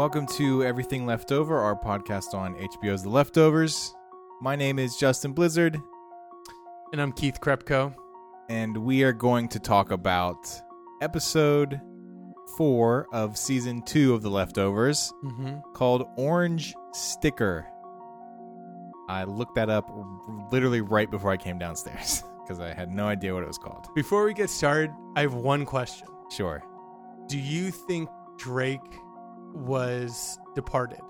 Welcome to Everything Leftover, our podcast on HBO's The Leftovers. My name is Justin Blizzard, And I'm Keith Krepko. and we are going to talk about episode four of season two of The Leftovers Mm-hmm. called Orange Sticker. I looked that up literally right before I came downstairs because I had no idea what it was called. Before we get started, I have one question. Sure. Do you think Drake was departed?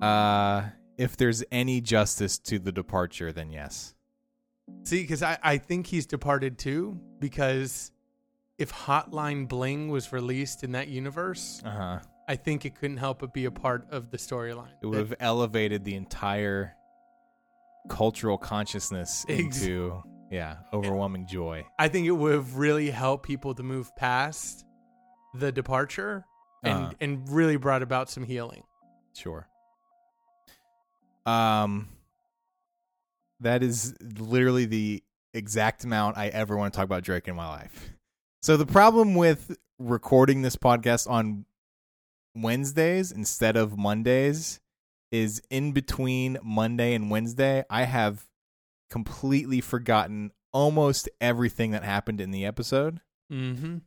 Uh, if there's any justice to the departure, then yes. See, because I, I think he's departed too, because if Hotline Bling was released in that universe, Uh huh. I think it couldn't help but be a part of the storyline. It would have elevated the entire cultural consciousness Ex- into yeah, overwhelming joy. I think it would have really helped people to move past the departure and, Uh-huh. and really brought about some healing. Sure. Um that is literally the exact amount I ever want to talk about Drake in my life. So the problem with recording this podcast on Wednesdays instead of Mondays is in between Monday and Wednesday, I have completely forgotten almost everything that happened in the episode. Mm-hmm.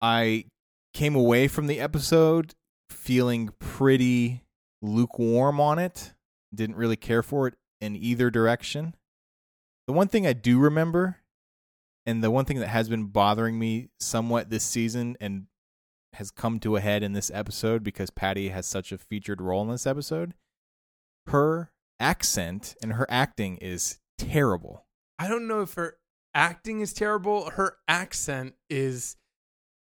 I came away from the episode feeling pretty lukewarm on it. Didn't really care for it in either direction. The one thing I do remember, and the one thing that has been bothering me somewhat this season and has come to a head in this episode because Patty has such a featured role in this episode, her accent and her acting is terrible. I don't know if her acting is terrible. Her accent is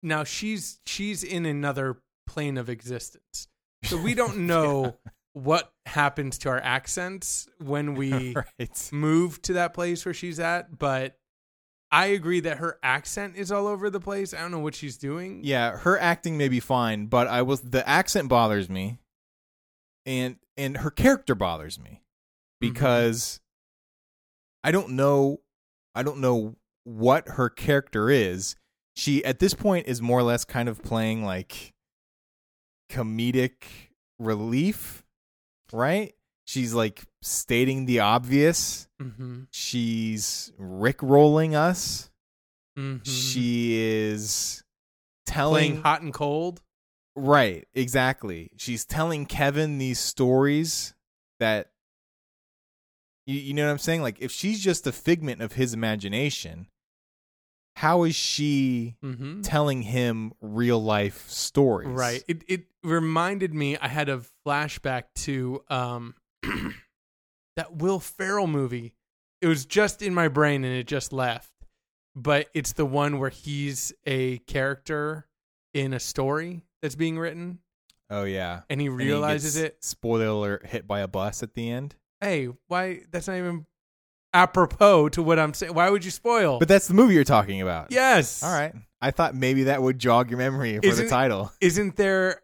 now she's she's in another plane of existence. So we don't know what happens to our accents when we right. move to that place where she's at, but I agree that her accent is all over the place. I don't know what she's doing. Yeah, her acting may be fine, but I was the accent bothers me, and and her character bothers me mm-hmm. because I don't know, I don't know what her character is. She at this point is more or less kind of playing like comedic relief, right? She's like stating the obvious. Mm-hmm. She's rick-rolling us. Mm-hmm. She is telling playing hot and cold. Right, exactly. She's telling Kevin these stories that you, you know what I'm saying? Like if she's just a figment of his imagination, how is she Mm-hmm. telling him real life stories? Right. It it reminded me. I had a flashback to um that Will Ferrell movie. It was just in my brain and it just left. But it's the one where he's a character in a story that's being written, Oh yeah. and he And he realizes it. Spoiler alert, hit by a bus at the end. Hey, why? That's not even apropos to what I'm saying. Why would you spoil? But that's the movie you're talking about. yes. All right. I thought maybe that would jog your memory for the Isn't- title. Isn't there?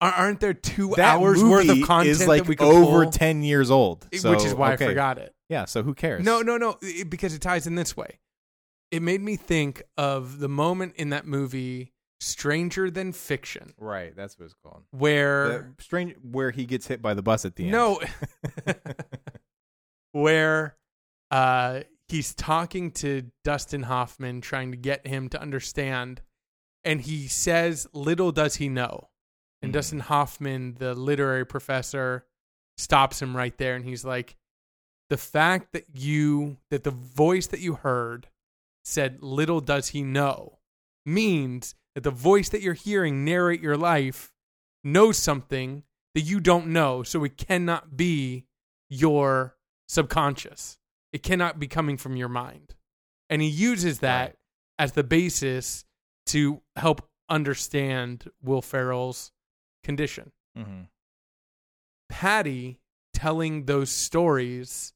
Aren't there two That hours worth of content is like that we could over pull? 10 years old. which is why okay. I forgot it. Yeah, so who cares? No, no, no, it- because it ties in this way. It made me think of the moment in that movie, Stranger Than Fiction, Right, that's what it's called. where The strange where he gets hit by the bus at the end. no, where uh, he's talking to Dustin Hoffman, trying to get him to understand, and he says, "Little does he know." And Mhm. Dustin Hoffman, the literary professor, stops him right there, and he's like, "The fact that you that the voice that you heard said, little does he know,' means that the voice that you're hearing narrate your life knows something that you don't know, so it cannot be your subconscious. It cannot be coming from your mind. And he uses that Right. as the basis to help understand Will Ferrell's condition. Mhm. Patty telling those stories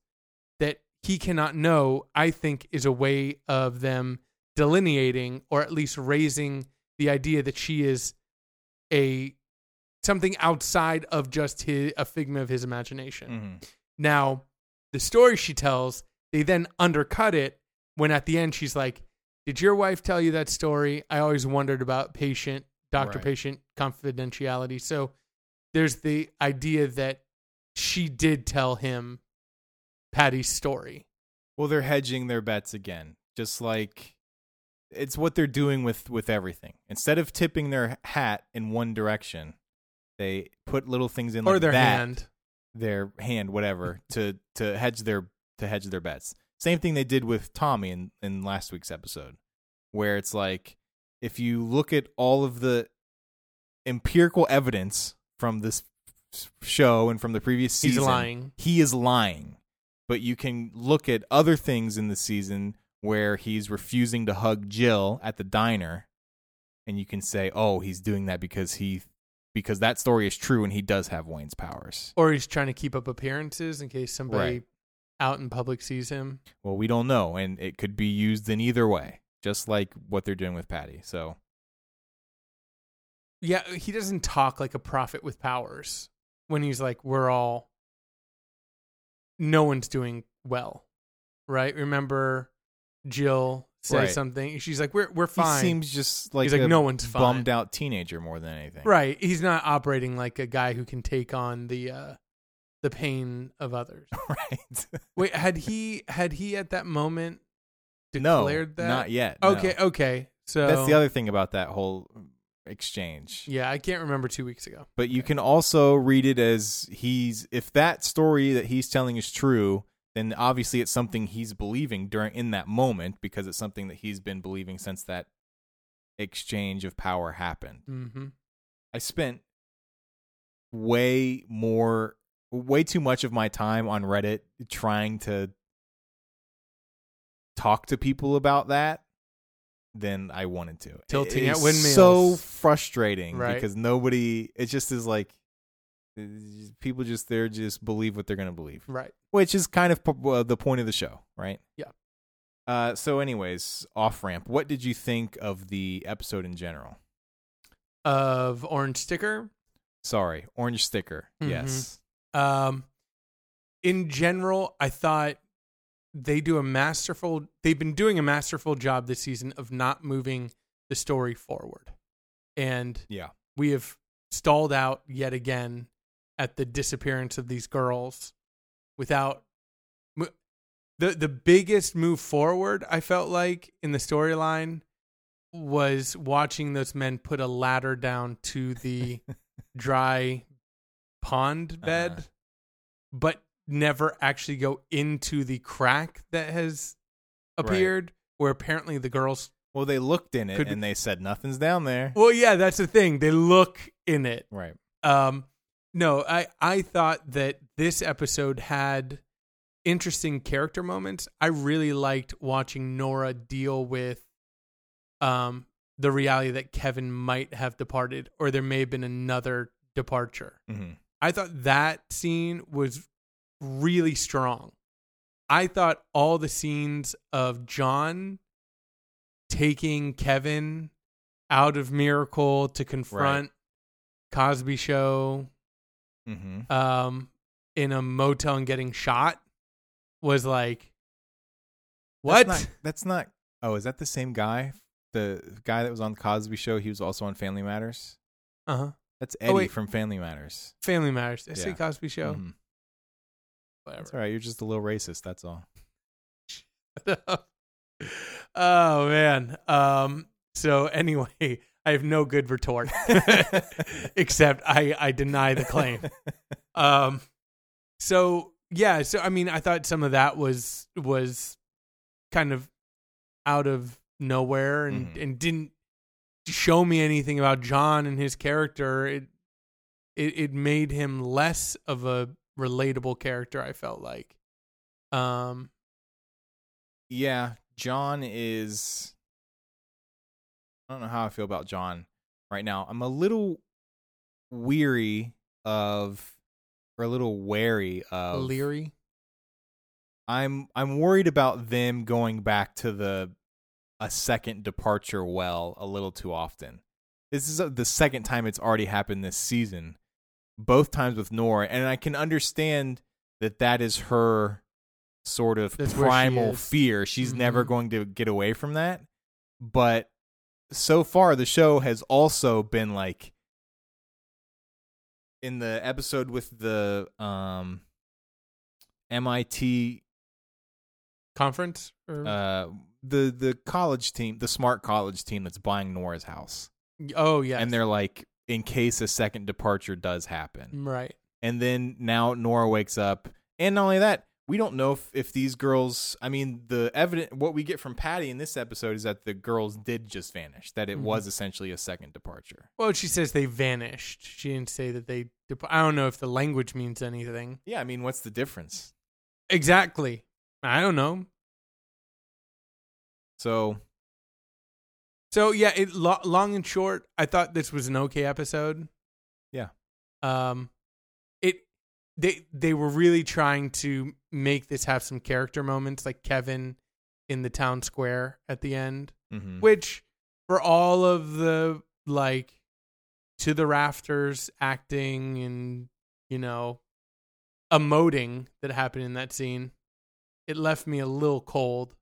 that he cannot know, I think, is a way of them delineating or at least raising the idea that she is a something outside of just his, a figment of his imagination. Mhm. Now, the story she tells, they then undercut it when at the end she's like, Did your wife tell you that story? I always wondered about patient doctor Right. patient confidentiality. So there's the idea that she did tell him Patty's story. Well, they're hedging their bets again, just like it's what they're doing with with everything. Instead of tipping their hat in one direction, they put little things in or like their that, hand. Their hand, whatever, to to hedge their to hedge their bets. Same thing they did with Tommy in in last week's episode, where it's like if you look at all of the empirical evidence from this show and from the previous season, He's lying. he is lying. But you can look at other things in the season where he's refusing to hug Jill at the diner, and you can say, "Oh, he's doing that because he because that story is true and he does have Wayne's powers." Or he's trying to keep up appearances in case somebody Right. out in public sees him. Well, we don't know, and it could be used in either way, just like what they're doing with Patty. So, Yeah, he doesn't talk like a prophet with powers when he's like, we're all, no one's doing well, right? Remember Jill says Right. something. She's like, we're, we're fine. he seems just like He's like, a "No one's fine." bummed out teenager more than anything. right. He's not operating like a guy who can take on the, uh, the pain of others. right. Wait, had he, had he at that moment no, declared that? not yet. no. Okay. Okay. So That's the other thing about that whole exchange. Yeah, I can't remember two weeks ago. But you can also read it as he's if that story that he's telling is true, then obviously it's something he's believing during in that moment because it's something that he's been believing since that exchange of power happened. Mm-hmm. I spent way more way too much of my time on Reddit trying to talk to people about that than I wanted to. Tilting It at windmills. So frustrating Right. because nobody it just is like people just they're just believe what they're going to believe, Right. which is kind of uh, the point of the show, right? Yeah. Uh so anyways, off ramp. What did you think of the episode in general? Of orange sticker. Sorry, orange sticker. Mhm. Yes. Um, in general, I thought they do a masterful. They've been doing a masterful job this season of not moving the story forward, and Yeah. we have stalled out yet again at the disappearance of these girls without the the biggest move forward I felt like in the storyline was watching those men put a ladder down to the dry pond bed Uh-huh. but never actually go into the crack that has Right. appeared where apparently the girls Well, they looked in it Could and they said nothing's down there. well yeah that's the thing they look in it Right. Um, no, I I thought that this episode had interesting character moments. I really liked watching Nora deal with um the reality that Kevin might have departed, or there may have been another departure. hmm I thought that scene was really strong. I thought all the scenes of John taking Kevin out of Miracle to confront Cosby Show hmm um, in a motel and getting shot was like, what? That's not, that's not. Oh, is that the same guy? The guy that was on the Cosby Show. He was also on Family Matters. Uh huh. That's Eddie wait. from Family Matters. Family Matters. Did I say Yeah. Cosby Show? Mhm. Whatever. That's all right. You're just a little racist. That's all. oh man. Um. So anyway, I have no good retort, except I I deny the claim. Um. So yeah. So I mean, I thought some of that was was kind of out of nowhere and Mhm. and didn't show me anything about John and his character. It it it made him less of a relatable character. I felt like. Um. yeah, John is. I don't know how I feel about John right now. I'm a little weary of, or a little wary of. leery. I'm I'm worried about them going back to the a second departure well a little too often. This is the second time it's already happened this season. Both times with Nora, and I can understand that that is her sort of That's where she primal fear. She's never Mhm. going to get away from that. But so far the show has also been like in the episode with the um MIT Conference? Or, uh the the college team, the smart college team that's buying Nora's house. oh, yeah. And they're like in case a second departure does happen. right. And then now Nora wakes up and not only that, we don't know if, if these girls I mean the evident what we get from Patty in this episode is that the girls did just vanish, that it Mhm. was essentially a second departure. Well, she says they vanished. She didn't say that they. dep- I don't know if the language means anything. Yeah, I mean what's the difference? Exactly. I don't know. So So yeah, it lo- long and short, I thought this was an okay episode. Yeah. Um, they they were really trying to make this have some character moments, like Kevin in the town square at the end, mhm. which for all of the like to the rafters acting and you know emoting that happened in that scene, it left me a little cold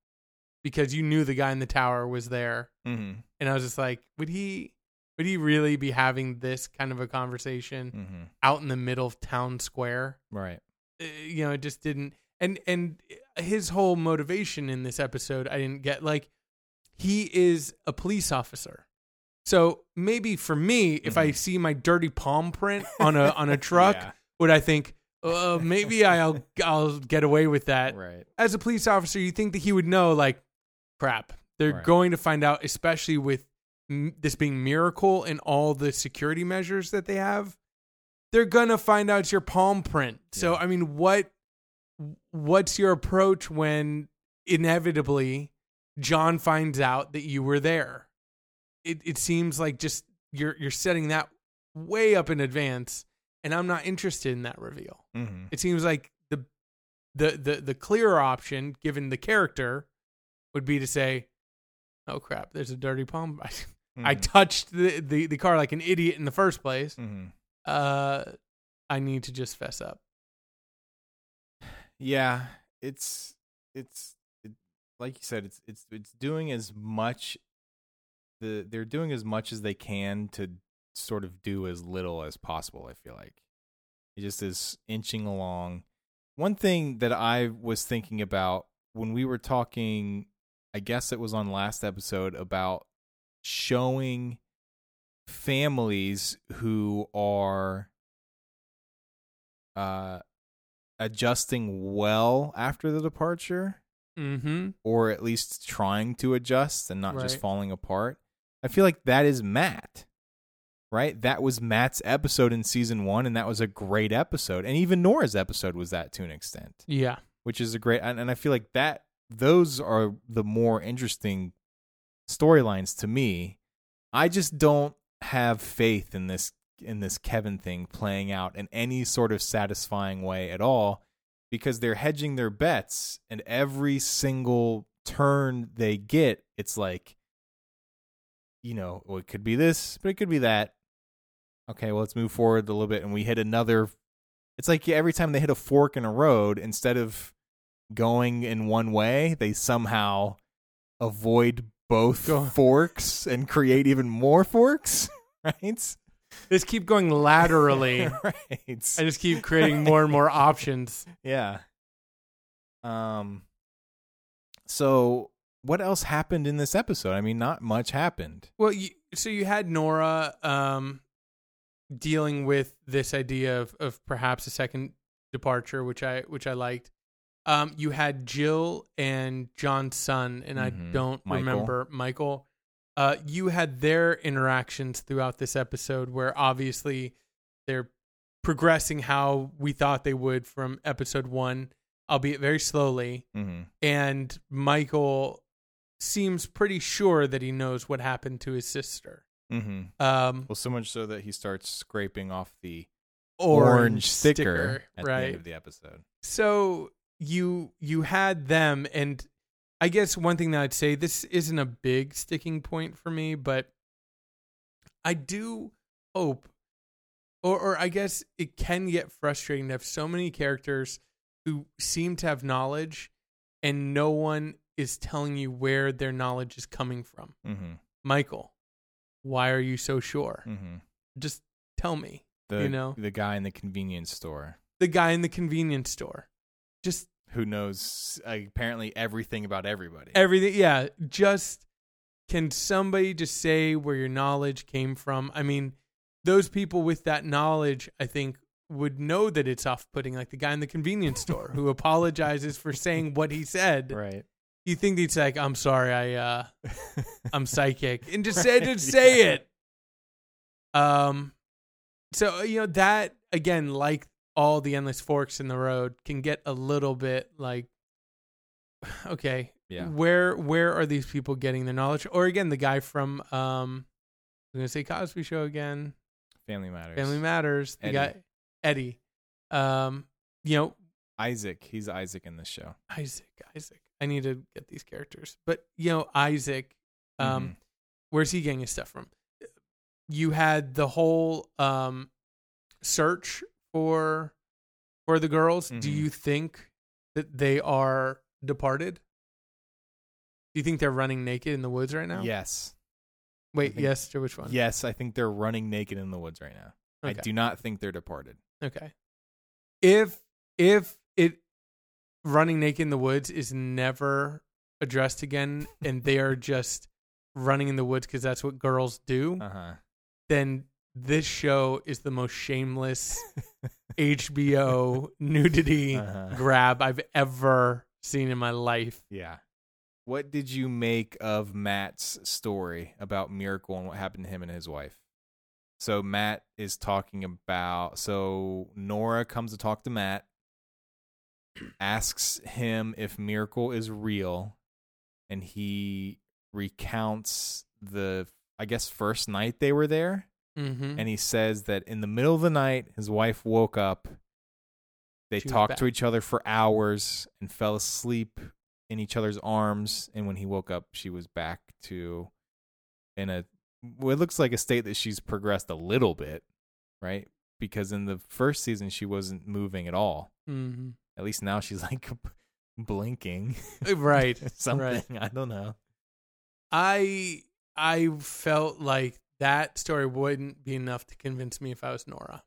because you knew the guy in the tower was there Mhm. and I was just like, would he would he really be having this kind of a conversation Mhm. out in the middle of town square? Right. Uh, you know, it just didn't. And and his whole motivation in this episode, I didn't get. Like, he is a police officer, so maybe for me, if I Mhm. see my dirty palm print on a on a truck, Yeah. would I think, uh, maybe I'll I'll get away with that? Right. as a police officer, you think that he would know, like, crap, they're Right. going to find out, especially with this being miracle and all the security measures that they have. They're gonna find out it's your palm print. So, Yeah. I mean, what what's your approach when inevitably John finds out that you were there? It it seems like just you're you're setting that way up in advance, and I'm not interested in that reveal. Mhm. It seems like the the the the clearer option, given the character, would be to say, "Oh crap, there's a dirty palm. I, I Mhm. touched the, the the car like an idiot in the first place. Mhm. Uh, I need to just fess up." Yeah, it's it's it, like you said, it's it's it's doing as much the they're doing as much as they can to sort of do as little as possible. I feel like it just is inching along. One thing that I was thinking about when we were talking, I guess it was on last episode about showing families who are uh adjusting well after the departure Mm-hmm. or at least trying to adjust and not just falling apart. I feel like that is Matt. Right? That was Matt's episode in season 1 and that was a great episode. And even Nora's episode was that to an extent, Yeah. which is a great and, and I feel like that those are the more interesting storylines to me. I just don't have faith in this in this Kevin thing playing out in any sort of satisfying way at all because they're hedging their bets and every single turn they get it's like you know, well, it could be this, but it could be that. Okay, well, let's move forward a little bit and we hit another it's like every time they hit a fork in a road instead of going in one way, they somehow avoid both Go- forks and create even more forks, right? Just keep going laterally. right. I just keep creating more and more options. Yeah. Um so what else happened in this episode? I mean, not much happened. Well, you, so you had Nora um, dealing with this idea of, of perhaps a second departure, which I which I liked. Um, you had Jill and John's son, and I Mhm. don't Michael. remember Michael. Uh, you had their interactions throughout this episode, where obviously they're progressing how we thought they would from episode one, albeit very slowly. Mhm. And Michael seems pretty sure that he knows what happened to his sister. Mhm. Um, Well, so much so that he starts scraping off the orange, orange, sticker, at the right? end of the episode. so you you had them, and I guess one thing that I'd say this isn't a big sticking point for me, but I do hope, or or I guess it can get frustrating to have so many characters who seem to have knowledge, and no one is telling you where their knowledge is coming from. Mhm. Michael, Why are you so sure? hmm Just tell me. The You know? the guy in the convenience store The guy in the convenience store. Just who knows apparently everything about everybody. everything. Yeah. Just can somebody just say where your knowledge came from? I mean, those people with that knowledge, I think, would know that it's off putting, like the guy in the convenience store who apologizes for saying what he said. right. You think he'd say, like, I'm sorry, I uh I'm psychic. And just say just say Yeah. it. Um so you know that again, like all the endless forks in the road, can get a little bit like okay, Yeah. where where are these people getting their knowledge? Or again, the guy from um I'm gonna say Cosby Show again. Family Matters. Family Matters. The Eddie. guy Eddie. Um, you know, Isaac. He's Isaac in this show. Isaac, Isaac. I need to get these characters. But you know, Isaac, um, Mhm. where's he getting his stuff from? You had the whole um search for for the girls. Do Mhm. you think that they are departed? Do you think they're running naked in the woods right now? Yes. Wait, think- yes to which one? Yes, I think they're running naked in the woods right now. I do not think they're departed. Okay. If if it running naked in the woods is never addressed again and they are just running in the woods because that's what girls do, Uh huh. then this show is the most shameless HBO nudity Uh-huh. grab I've ever seen in my life. Yeah. What did you make of Matt's story about Miracle and what happened to him and his wife? So Matt is talking about so Nora comes to talk to Matt, asks him if Miracle is real, and he recounts the I guess first night they were there, Mm-hmm. and he says that in the middle of the night his wife woke up. They She talked to each other for hours and fell asleep in each other's arms. And when he woke up, she was back to in a it looks like a state that she's progressed a little bit, right? Because in the first season she wasn't moving at all. mm-hmm. At least now she's like blinking, Right. Something right. I don't know. I I felt like that story wouldn't be enough to convince me if I was Nora.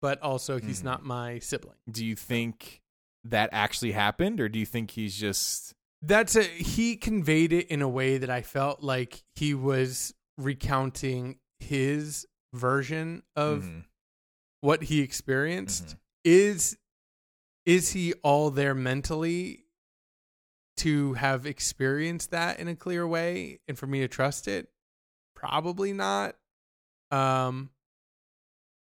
But also he's Mhm. not my sibling. Do you think that actually happened, or do you think he's just That's a he conveyed it in a way that I felt like he was recounting his version of Mhm, what he experienced. mhm. Is is he all there mentally to have experienced that in a clear way and for me to trust it? Probably not. Um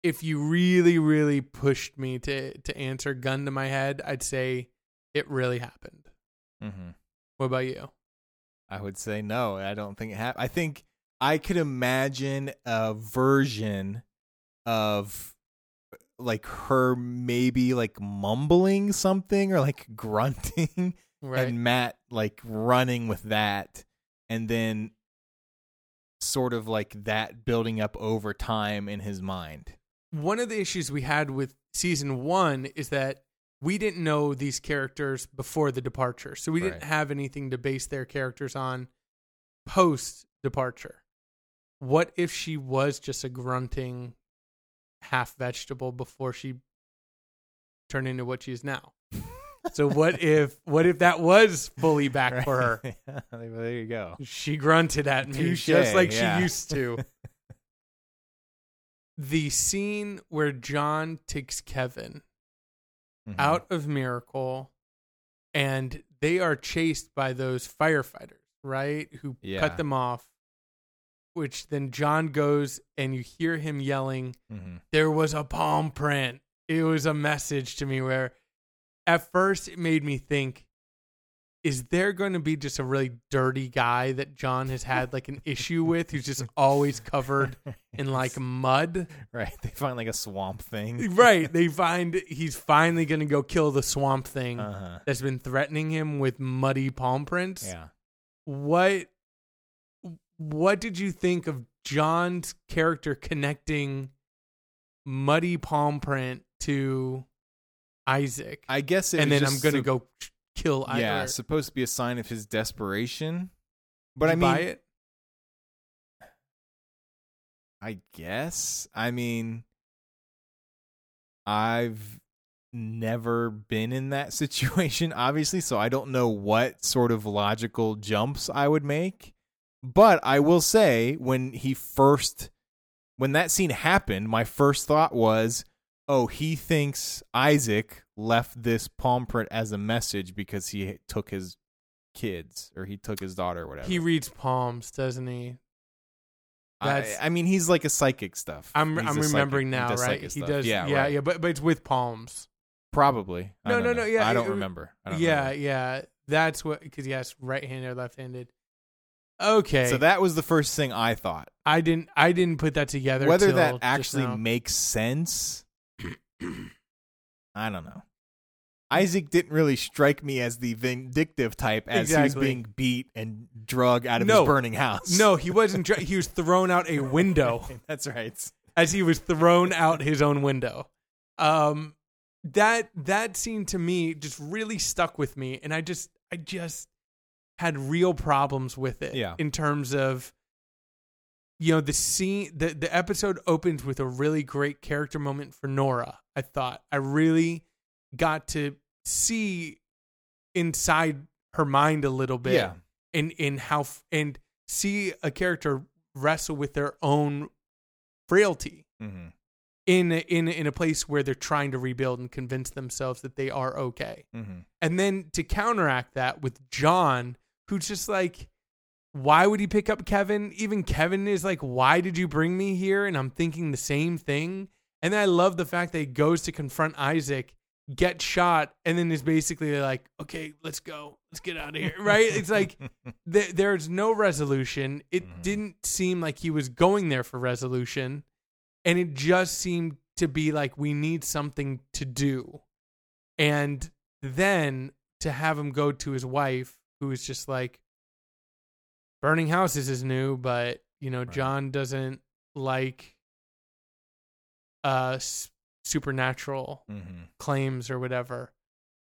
if you really really pushed me to to answer gun to my head, I'd say it really happened. Mhm. What about you? I would say no. I don't think it happened. I think I could imagine a version of like her maybe like mumbling something or like grunting Right. and Matt like running with that and then sort of like that building up over time in his mind. one of the issues we had with season one is that we didn't know these characters before the departure. So we didn't have anything to base their characters on post departure. What if she was just a grunting half vegetable before she turned into what she is now? So what if what if that was fully back for her? Right. there you go. She grunted at me Touche, just like yeah. she used to. the scene where John takes Kevin Mhm. out of Miracle and they are chased by those firefighters, right? Who Yeah. cut them off. Which then John goes and you hear him yelling, Mhm. There was a palm print. It was a message to me where at first it made me think, is there going to be just a really dirty guy that John has had like an issue with who's just always covered in like mud? right. They find like a swamp thing. right. They find he's finally going to go kill the swamp thing Uh-huh. that's been threatening him with muddy palm prints. Yeah. What what did you think of John's character connecting muddy palm print to Isaac? I guess it and then I'm going to so- go kill Isaac. Yeah, supposed to be a sign of his desperation. But I mean, buy it? I guess. I mean, I've never been in that situation, obviously, so I don't know what sort of logical jumps I would make. But I will say, when he first, when that scene happened, my first thought was, oh, he thinks Isaac left this palm print as a message because he took his kids or he took his daughter or whatever. He reads palms, doesn't he? I, that's- I mean, he's like a psychic stuff. I'm He's I'm a psychic- remembering now, right? He stuff. does. Yeah, Yeah, right. yeah, but but it's with palms. Probably. No, no, know. no, yeah, I don't it- remember. I don't yeah, remember. yeah. That's what because yes, right-handed or left-handed. Okay, So that was the first thing I thought. I didn't I didn't put that together. Whether that actually makes sense, I don't know. Isaac didn't really strike me as the vindictive type as he was Exactly. being beat and drug out of No. his burning house. no, he wasn't. dr- He was thrown out a window. That's right. as he was thrown out his own window. Um, that that scene to me just really stuck with me, and I just I just had real problems with it. Yeah. in terms of you know the scene the the episode opens with a really great character moment for Nora. I thought I really got to see inside her mind a little bit Yeah. in in how and see a character wrestle with their own frailty hmm in a, in in a place where they're trying to rebuild and convince themselves that they are okay. hmm And then to counteract that with John, who's just like, why would he pick up Kevin? Even Kevin is like, why did you bring me here? And I'm thinking the same thing. And then I love the fact that he goes to confront Isaac, gets shot, and then is basically like, okay, let's go. Let's get out of here. Right? It's like, th- there's no resolution. It Mhm. didn't seem like he was going there for resolution. And it just seemed to be like, we need something to do. And then to have him go to his wife, who is just like, burning houses is new, but, you know, Right. John doesn't like uh, s- supernatural hmm claims or whatever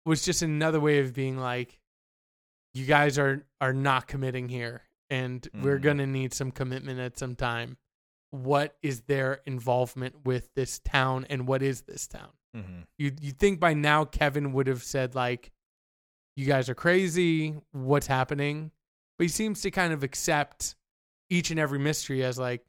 It was just another way of being like you guys are are not committing here and we're Mhm. going to need some commitment at some time. What is their involvement with this town and what is this town? Hmm you you think by now Kevin would have said like you guys are crazy. What's happening but he seems to kind of accept each and every mystery as like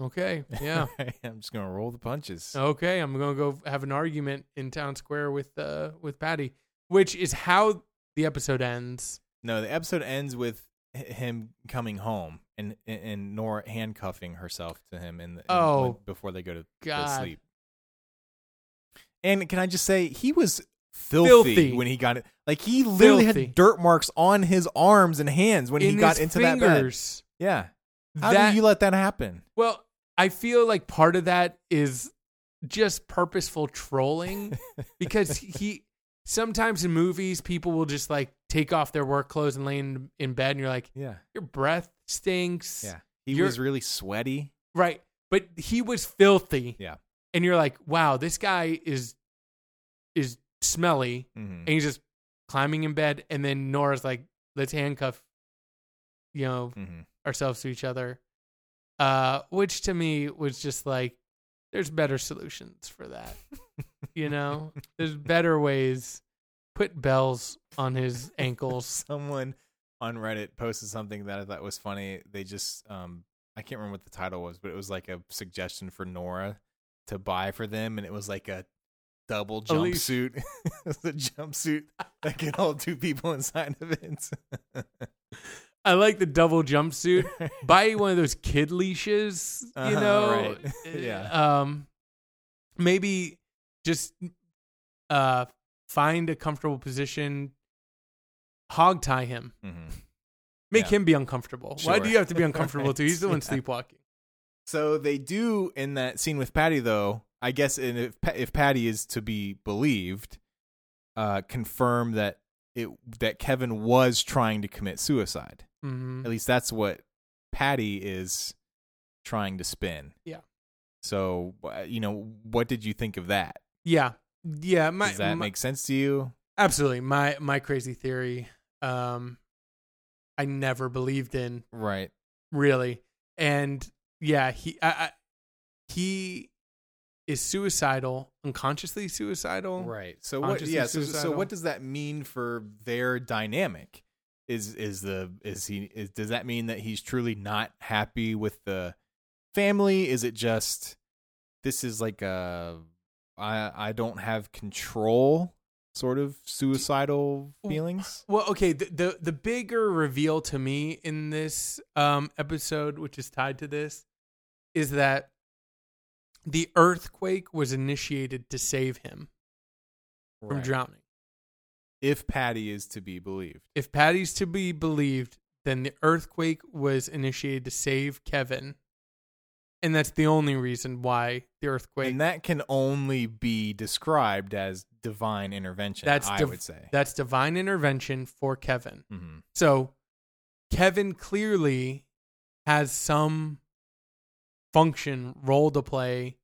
okay yeah I'm just gonna roll the punches. Okay, I'm gonna go have an argument in town square with uh with Patty, which is how the episode ends. No, the episode ends with him coming home and and Nora handcuffing herself to him in the in- Oh, before they go to, go to sleep. And can I just say he was filthy, Filthy. when he got it. Like he literally Filthy. had dirt marks on his arms and hands when he got into that bed. Yeah. How That did you let that happen? well, I feel like part of that is just purposeful trolling because he sometimes in movies people will just like take off their work clothes and lay in, in bed and you're like Yeah. your breath stinks. Yeah. He You're- was really sweaty. Right. But he was filthy. Yeah. And you're like, wow, this guy is is smelly. hmm and he's just climbing in bed and then nora's like let's handcuff you know hmm ourselves to each other. Uh which to me was just like there's better solutions for that you know? There's better ways. Put bells on his ankles. Someone on Reddit posted something that I thought was funny. They just um I can't remember what the title was, but it was like a suggestion for Nora to buy for them and it was like a double jumpsuit. it was a jumpsuit that could hold two people inside of it. i like the double jumpsuit buy one of those kid leashes you Uh-huh, know right. Yeah. um maybe just uh find a comfortable position hog tie him Mhm. make Yeah. him be uncomfortable why do you have to be uncomfortable too he's the one Right. sleepwalking So they do in that scene with Patty, though. I guess if if Patty is to be believed, uh, confirm that it that Kevin was trying to commit suicide. hmm At least that's what Patty is trying to spin. Yeah. So you know, what did you think of that? yeah yeah my, Does that my- make sense to you? absolutely my my crazy theory um i never believed in Right. really and yeah, he I, I, he is suicidal, unconsciously suicidal. Right. So what? Yeah. So, so what does that mean for their dynamic? Is is the is he is does that mean that he's truly not happy with the family? Is it just this is like a I I don't have control sort of suicidal feelings? Well, okay, the, the the bigger reveal to me in this um episode, which is tied to this, is that the earthquake was initiated to save him from Right. drowning. If Patty is to be believed. If Patty's to be believed, then the earthquake was initiated to save Kevin. And that's the only reason why the earthquake and that can only be described as divine intervention, That's I div- would say. that's divine intervention for Kevin. hmm So Kevin clearly has some function role to play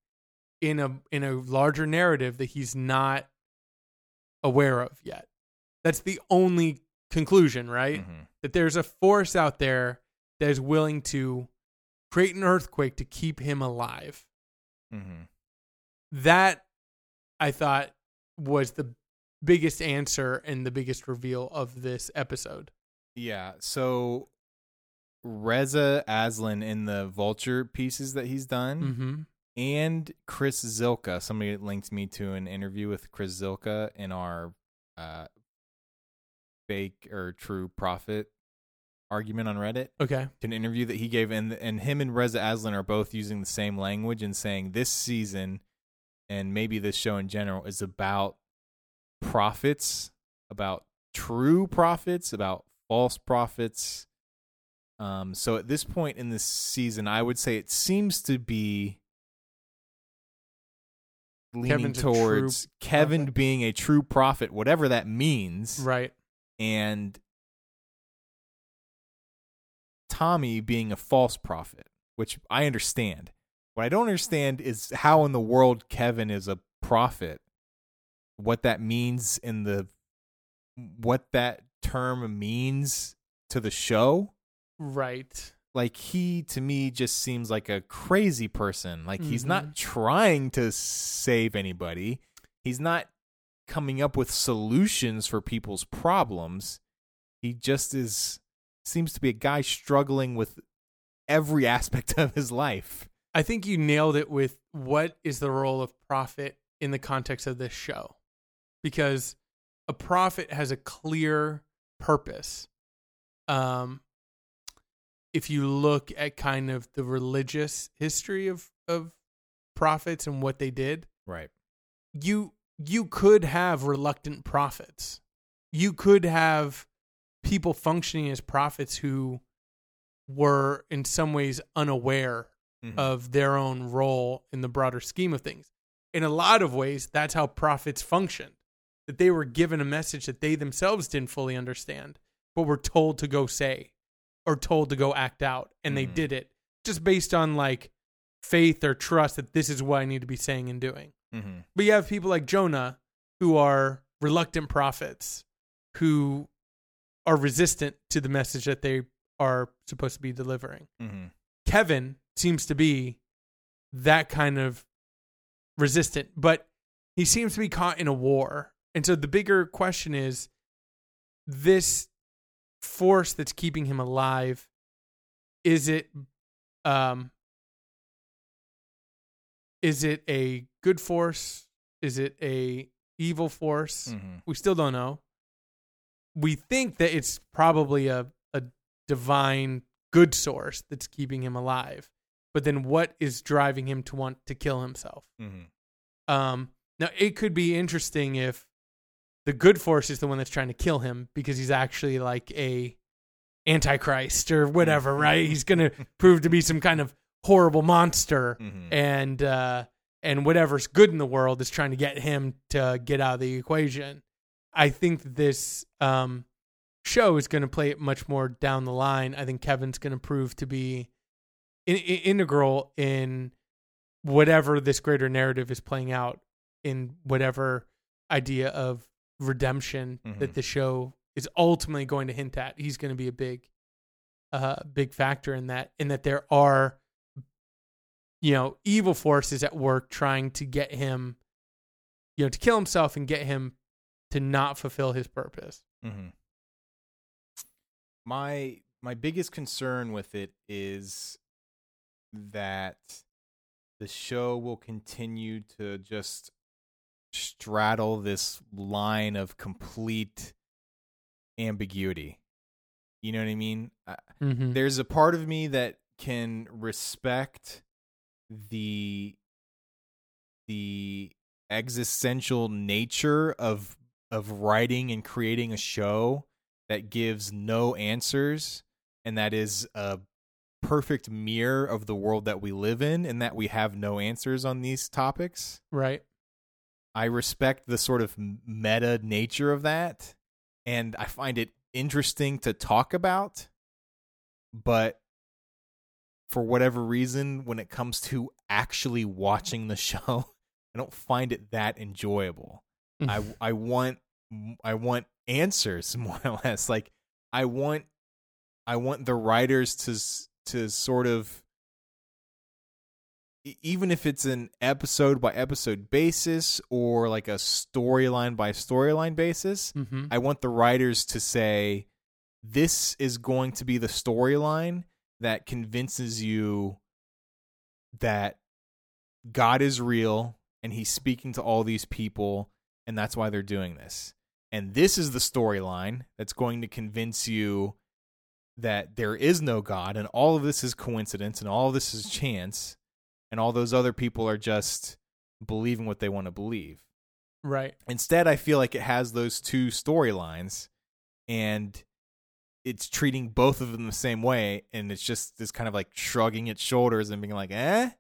in a in a larger narrative that he's not aware of yet. That's the only conclusion, right? hmm That there's a force out there that is willing to create an earthquake to keep him alive. hmm That I thought was the biggest answer and the biggest reveal of this episode. Yeah. So Reza Aslan in the Vulture pieces that he's done, Mm-hmm. and Chris Zylka. Somebody linked me to an interview with Chris Zylka in our uh, fake or true prophet argument on Reddit. Okay. To an interview that he gave, and and him and Reza Aslan are both using the same language and saying this season, and maybe this show in general is about prophets, about true prophets, about false prophets. Um, so at this point in this season, I would say it seems to be leaning Kevin's towards Kevin prophet. being a true prophet, whatever that means, Right. and Tommy being a false prophet, which I understand. What I don't understand is how in the world Kevin is a prophet. What that means in the what that term means to the show. Right. Like he to me just seems like a crazy person. Like he's Mhm. not trying to save anybody. He's not coming up with solutions for people's problems. He just is seems to be a guy struggling with every aspect of his life. I think you nailed it with what is the role of prophet in the context of this show. Because a prophet has a clear purpose. Um if you look at kind of the religious history of of prophets and what they did, Right. you you could have reluctant prophets. You could have people functioning as prophets who were in some ways unaware Mhm. of their own role in the broader scheme of things. In a lot of ways, that's how prophets functioned. That they were given a message that they themselves didn't fully understand, but were told to go say or told to go act out, and they Mhm. did it just based on like faith or trust that this is what I need to be saying and doing. Mhm. But you have people like Jonah who are reluctant prophets who are resistant to the message that they are supposed to be delivering. Mhm. Kevin seems to be that kind of resistant, but he seems to be caught in a war. And so the bigger question is this force that's keeping him alive is it um is it a good force? Is it a evil force? Mhm. We still don't know. We think that it's probably a, a divine good source that's keeping him alive. But then what is driving him to want to kill himself? Mhm. Um, now, it could be interesting if the good force is the one that's trying to kill him because he's actually like a antichrist or whatever, right? He's going to prove to be some kind of horrible monster Mhm. and uh and whatever's good in the world is trying to get him to get out of the equation. I think this um show is going to play it much more down the line. I think Kevin's going to prove to be in, in, integral in whatever this greater narrative is playing out in whatever idea of redemption that Mhm. the show is ultimately going to hint at. He's going to be a big uh big factor in that in that there are you know, evil forces at work trying to get him, you know, to kill himself and get him to not fulfill his purpose. Mm-hmm. My my biggest concern with it is that the show will continue to just straddle this line of complete ambiguity. You know what I mean? Mm-hmm. there's a part of me that can respect the the existential nature of of writing and creating a show that gives no answers and that is a perfect mirror of the world that we live in and that we have no answers on these topics. Right. I respect the sort of meta nature of that, and I find it interesting to talk about. But for whatever reason, when it comes to actually watching the show, I don't find it that enjoyable. Mm. I I want I want answers more or less. Like I want I want the writers to to sort of even if it's an episode by episode basis or like a storyline by storyline basis, mm-hmm. I want the writers to say this is going to be the storyline that convinces you that God is real and he's speaking to all these people and that's why they're doing this. And this is the storyline that's going to convince you that there is no God and all of this is coincidence and all of this is chance and all those other people are just believing what they want to believe. Right. Instead, I feel like it has those two storylines and it's treating both of them the same way and it's just this kind of like shrugging its shoulders and being like, "Eh,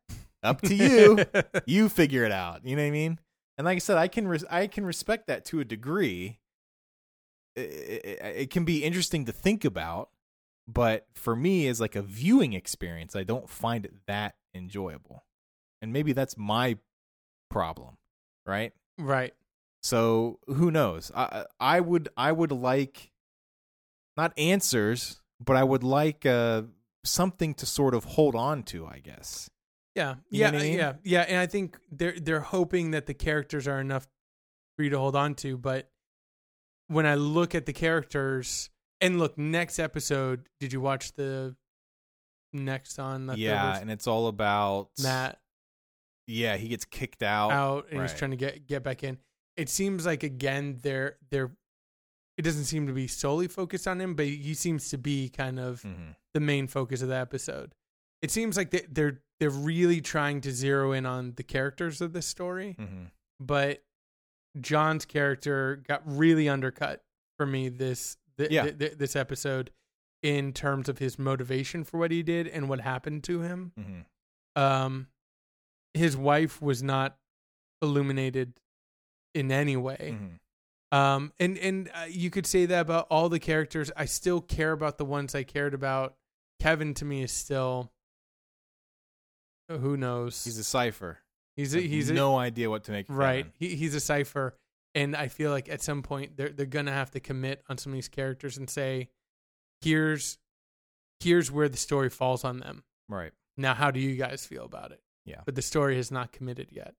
up to you. you figure it out." You know what I mean? And like I said, I can res- I can respect that to a degree. It, it, it can be interesting to think about, but for me as like a viewing experience, I don't find it that enjoyable. And maybe that's my problem, right? right. So who knows? I I would I would like not answers, but I would like uh something to sort of hold on to, I guess. Yeah. You yeah. I mean? Yeah. Yeah. And I think they're they're hoping that the characters are enough for you to hold on to. But when I look at the characters and look, next episode, did you watch the next on leftovers? Yeah, and it's all about Matt Yeah, he gets kicked out. out and he's trying to get get back in. It seems like again they're they're it doesn't seem to be solely focused on him, but he seems to be kind of Mhm. the main focus of the episode. It seems like they, they're they're really trying to zero in on the characters of this story, Mhm. but John's character got really undercut for me this th- Yeah. th- th- this episode in terms of his motivation for what he did and what happened to him. Mhm. Um, his wife was not illuminated in any way. Mhm. Um, and and uh, you could say that about all the characters. I still care about the ones I cared about. Kevin to me is still who knows. He's a cipher. he's a, he's a, no idea what to make of right. He, he's a cipher, and I feel like at some point they're they're gonna have to commit on some of these characters and say, here's here's where the story falls on them. Right. Now, how do you guys feel about it? Yeah. But the story has not committed yet.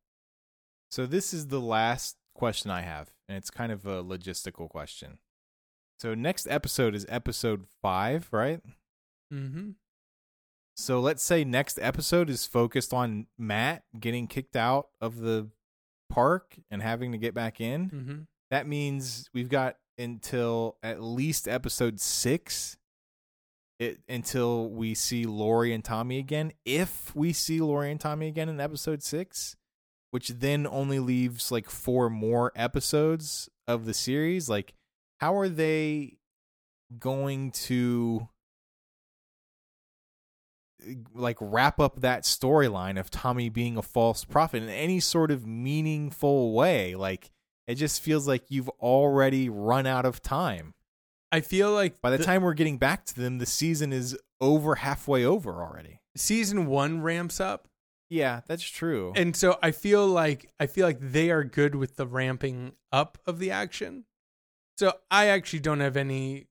So this is the last question I have, and it's kind of a logistical question. So next episode is episode five, right? Mm-hmm. So let's say next episode is focused on Matt getting kicked out of the park and having to get back in. Mm-hmm. That means we've got until at least episode six it, until we see Laurie and Tommy again. If we see Laurie and Tommy again in episode six, which then only leaves like four more episodes of the series, like how are they going to like wrap up that storyline of Tommy being a false prophet in any sort of meaningful way? Like it just feels like you've already run out of time. I feel like By the time we're getting back to them, the season is over halfway over already. season one ramps up, Yeah, that's true. and so I feel like I feel like they are good with the ramping up of the action. So I actually don't have any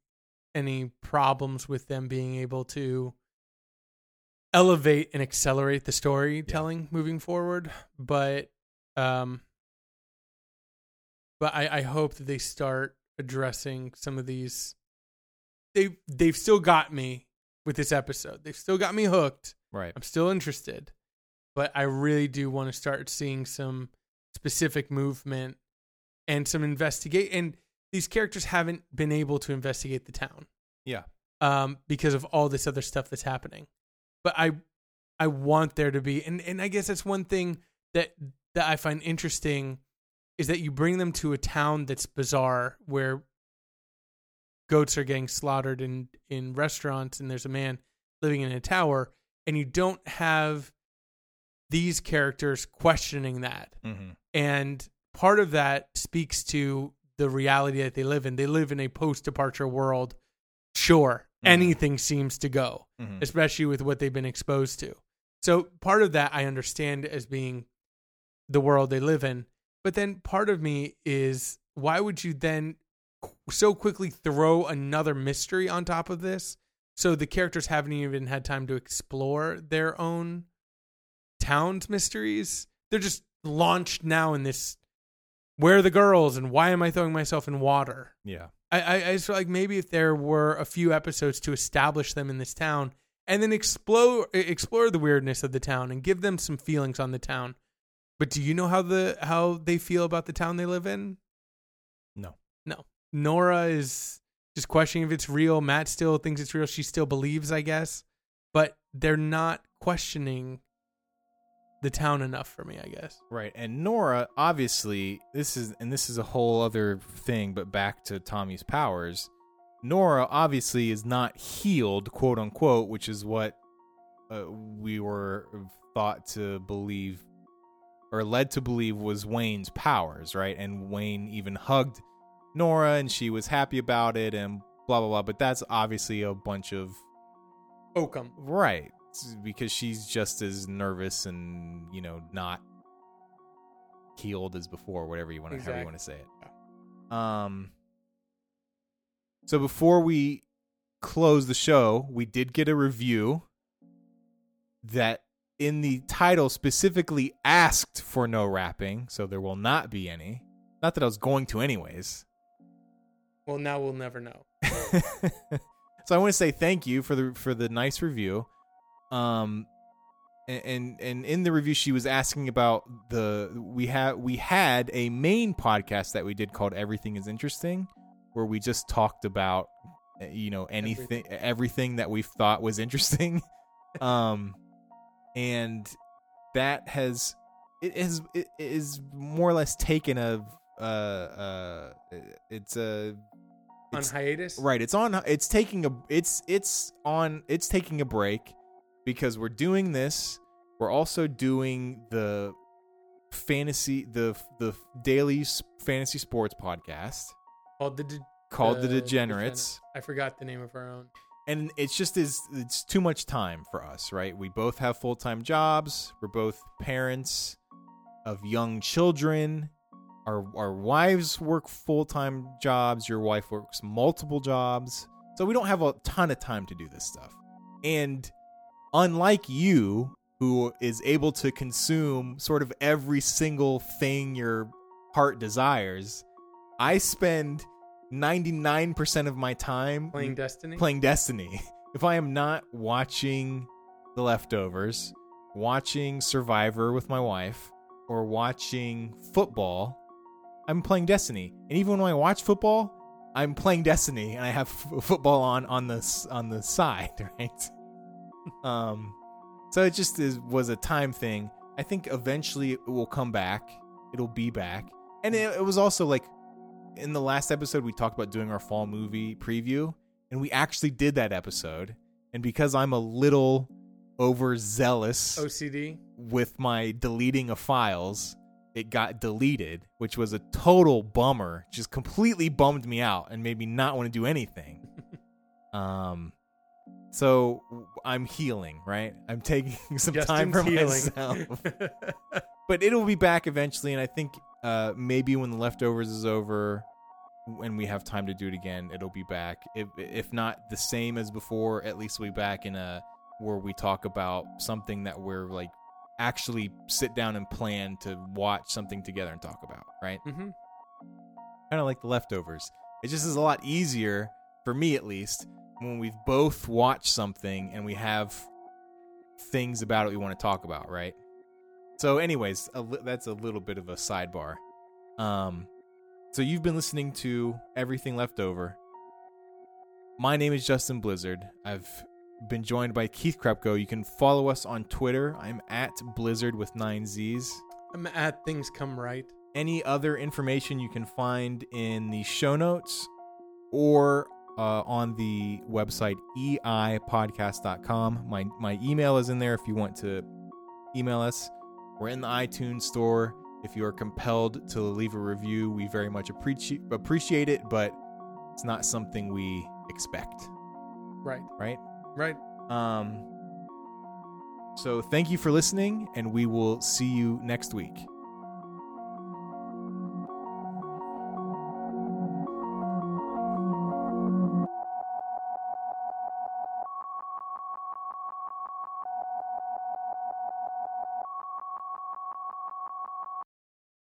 any problems with them being able to elevate and accelerate the storytelling moving forward. But um, but I, I hope that they start addressing some of these. They they've still got me with this episode. They've still got me hooked. Right. I'm still interested, but I really do want to start seeing some specific movement and some investigate. And these characters haven't been able to investigate the town Yeah. um, because of all this other stuff that's happening. But I, I want there to be, and and I guess that's one thing that that I find interesting is that you bring them to a town that's bizarre where goats are getting slaughtered in in restaurants and there's a man living in a tower and you don't have these characters questioning that Mm-hmm. and part of that speaks to the reality that they live in they live in a post departure world sure Mhm. anything seems to go Mm-hmm. especially with what they've been exposed to. So part of that I understand as being the world they live in, but then part of me is why would you then so quickly throw another mystery on top of this? So the characters haven't even had time to explore their own town's mysteries. They're just launched now in this where are the girls and why am I throwing myself in water? Yeah. I, I, I just feel like maybe if there were a few episodes to establish them in this town and then explore explore the weirdness of the town and give them some feelings on the town. But do you know how the how they feel about the town they live in? No. No. Nora is just questioning if it's real. Matt still thinks it's real. She still believes, I guess. But they're not questioning the town enough for me, I guess. Right. And Nora, obviously, this is and this is a whole other thing, but back to Tommy's powers. Nora obviously is not healed, quote unquote, which is what uh, we were thought to believe or led to believe was Wayne's powers, right? And Wayne even hugged Nora and she was happy about it and blah blah blah, but that's obviously a bunch of Oakham. Right. Because she's just as nervous and, you know, not healed as before, whatever you want to however you want to say it. Um So before we close the show, we did get a review that in the title specifically asked for no rapping, so there will not be any. Not that I was going to anyways. Well, now we'll never know. so I want to say thank you for the for the nice review. Um, and and, and in the review, she was asking about the we had we had a main podcast that we did called Everything Is Interesting, where we just talked about uh, you know anything everything, that we thought was interesting. um, and that has it has it is more or less taken a uh uh it's a On hiatus? Right. It's on. It's taking a. It's it's on. It's taking a break because we're doing this. We're also doing the fantasy, the the daily fantasy sports podcast Called the, De- called the the Degenerates, I forgot the name of our own. And it's just is it's too much time for us. Right. We both have full time jobs. We're both parents of young children. Our our wives work full time jobs. Your wife works multiple jobs. So we don't have a ton of time to do this stuff. And unlike you, who is able to consume sort of every single thing your heart desires, I spend 99% of my time Playing Destiny? playing Destiny. If I am not watching The Leftovers, watching Survivor with my wife, or watching football, I'm playing Destiny. And even when I watch football, I'm playing Destiny, and I have f- football on on the on the side, right? um, so it just is was a time thing. I think eventually it will come back. It'll be back, and it, it was also like in the last episode we talked about doing our fall movie preview, and we actually did that episode. And because I'm a little overzealous OCD? with my deleting of files, it got deleted, which was a total bummer. Just completely bummed me out and made me not want to do anything. um, so I'm healing, right? I'm taking some time for Justin's myself, but it'll be back eventually. And I think uh, maybe when the leftovers is over, when we have time to do it again, it'll be back. If if not the same as before, at least we'll be back in a where we talk about something that we're like actually sit down and plan to watch something together and talk about, right? Mm-hmm. Kind of like the leftovers. It just is a lot easier for me at least when we've both watched something and we have things about it we want to talk about, right? So, anyways, a li- that's a little bit of a sidebar. Um, so you've been listening to Everything Leftover. My name is Justin Blizzard. I've been joined by Keith Krepko. You can follow us on Twitter. I'm at Blizzard with nine Z's. I'm at things come right. Any other information you can find in the show notes or uh, on the website eipodcast.com. My my email is in there if you want to email us. We're in the iTunes store. If you are compelled to leave a review, we very much appreciate appreciate it, but it's not something we expect, Right. right? Right. Um so thank you for listening and we will see you next week.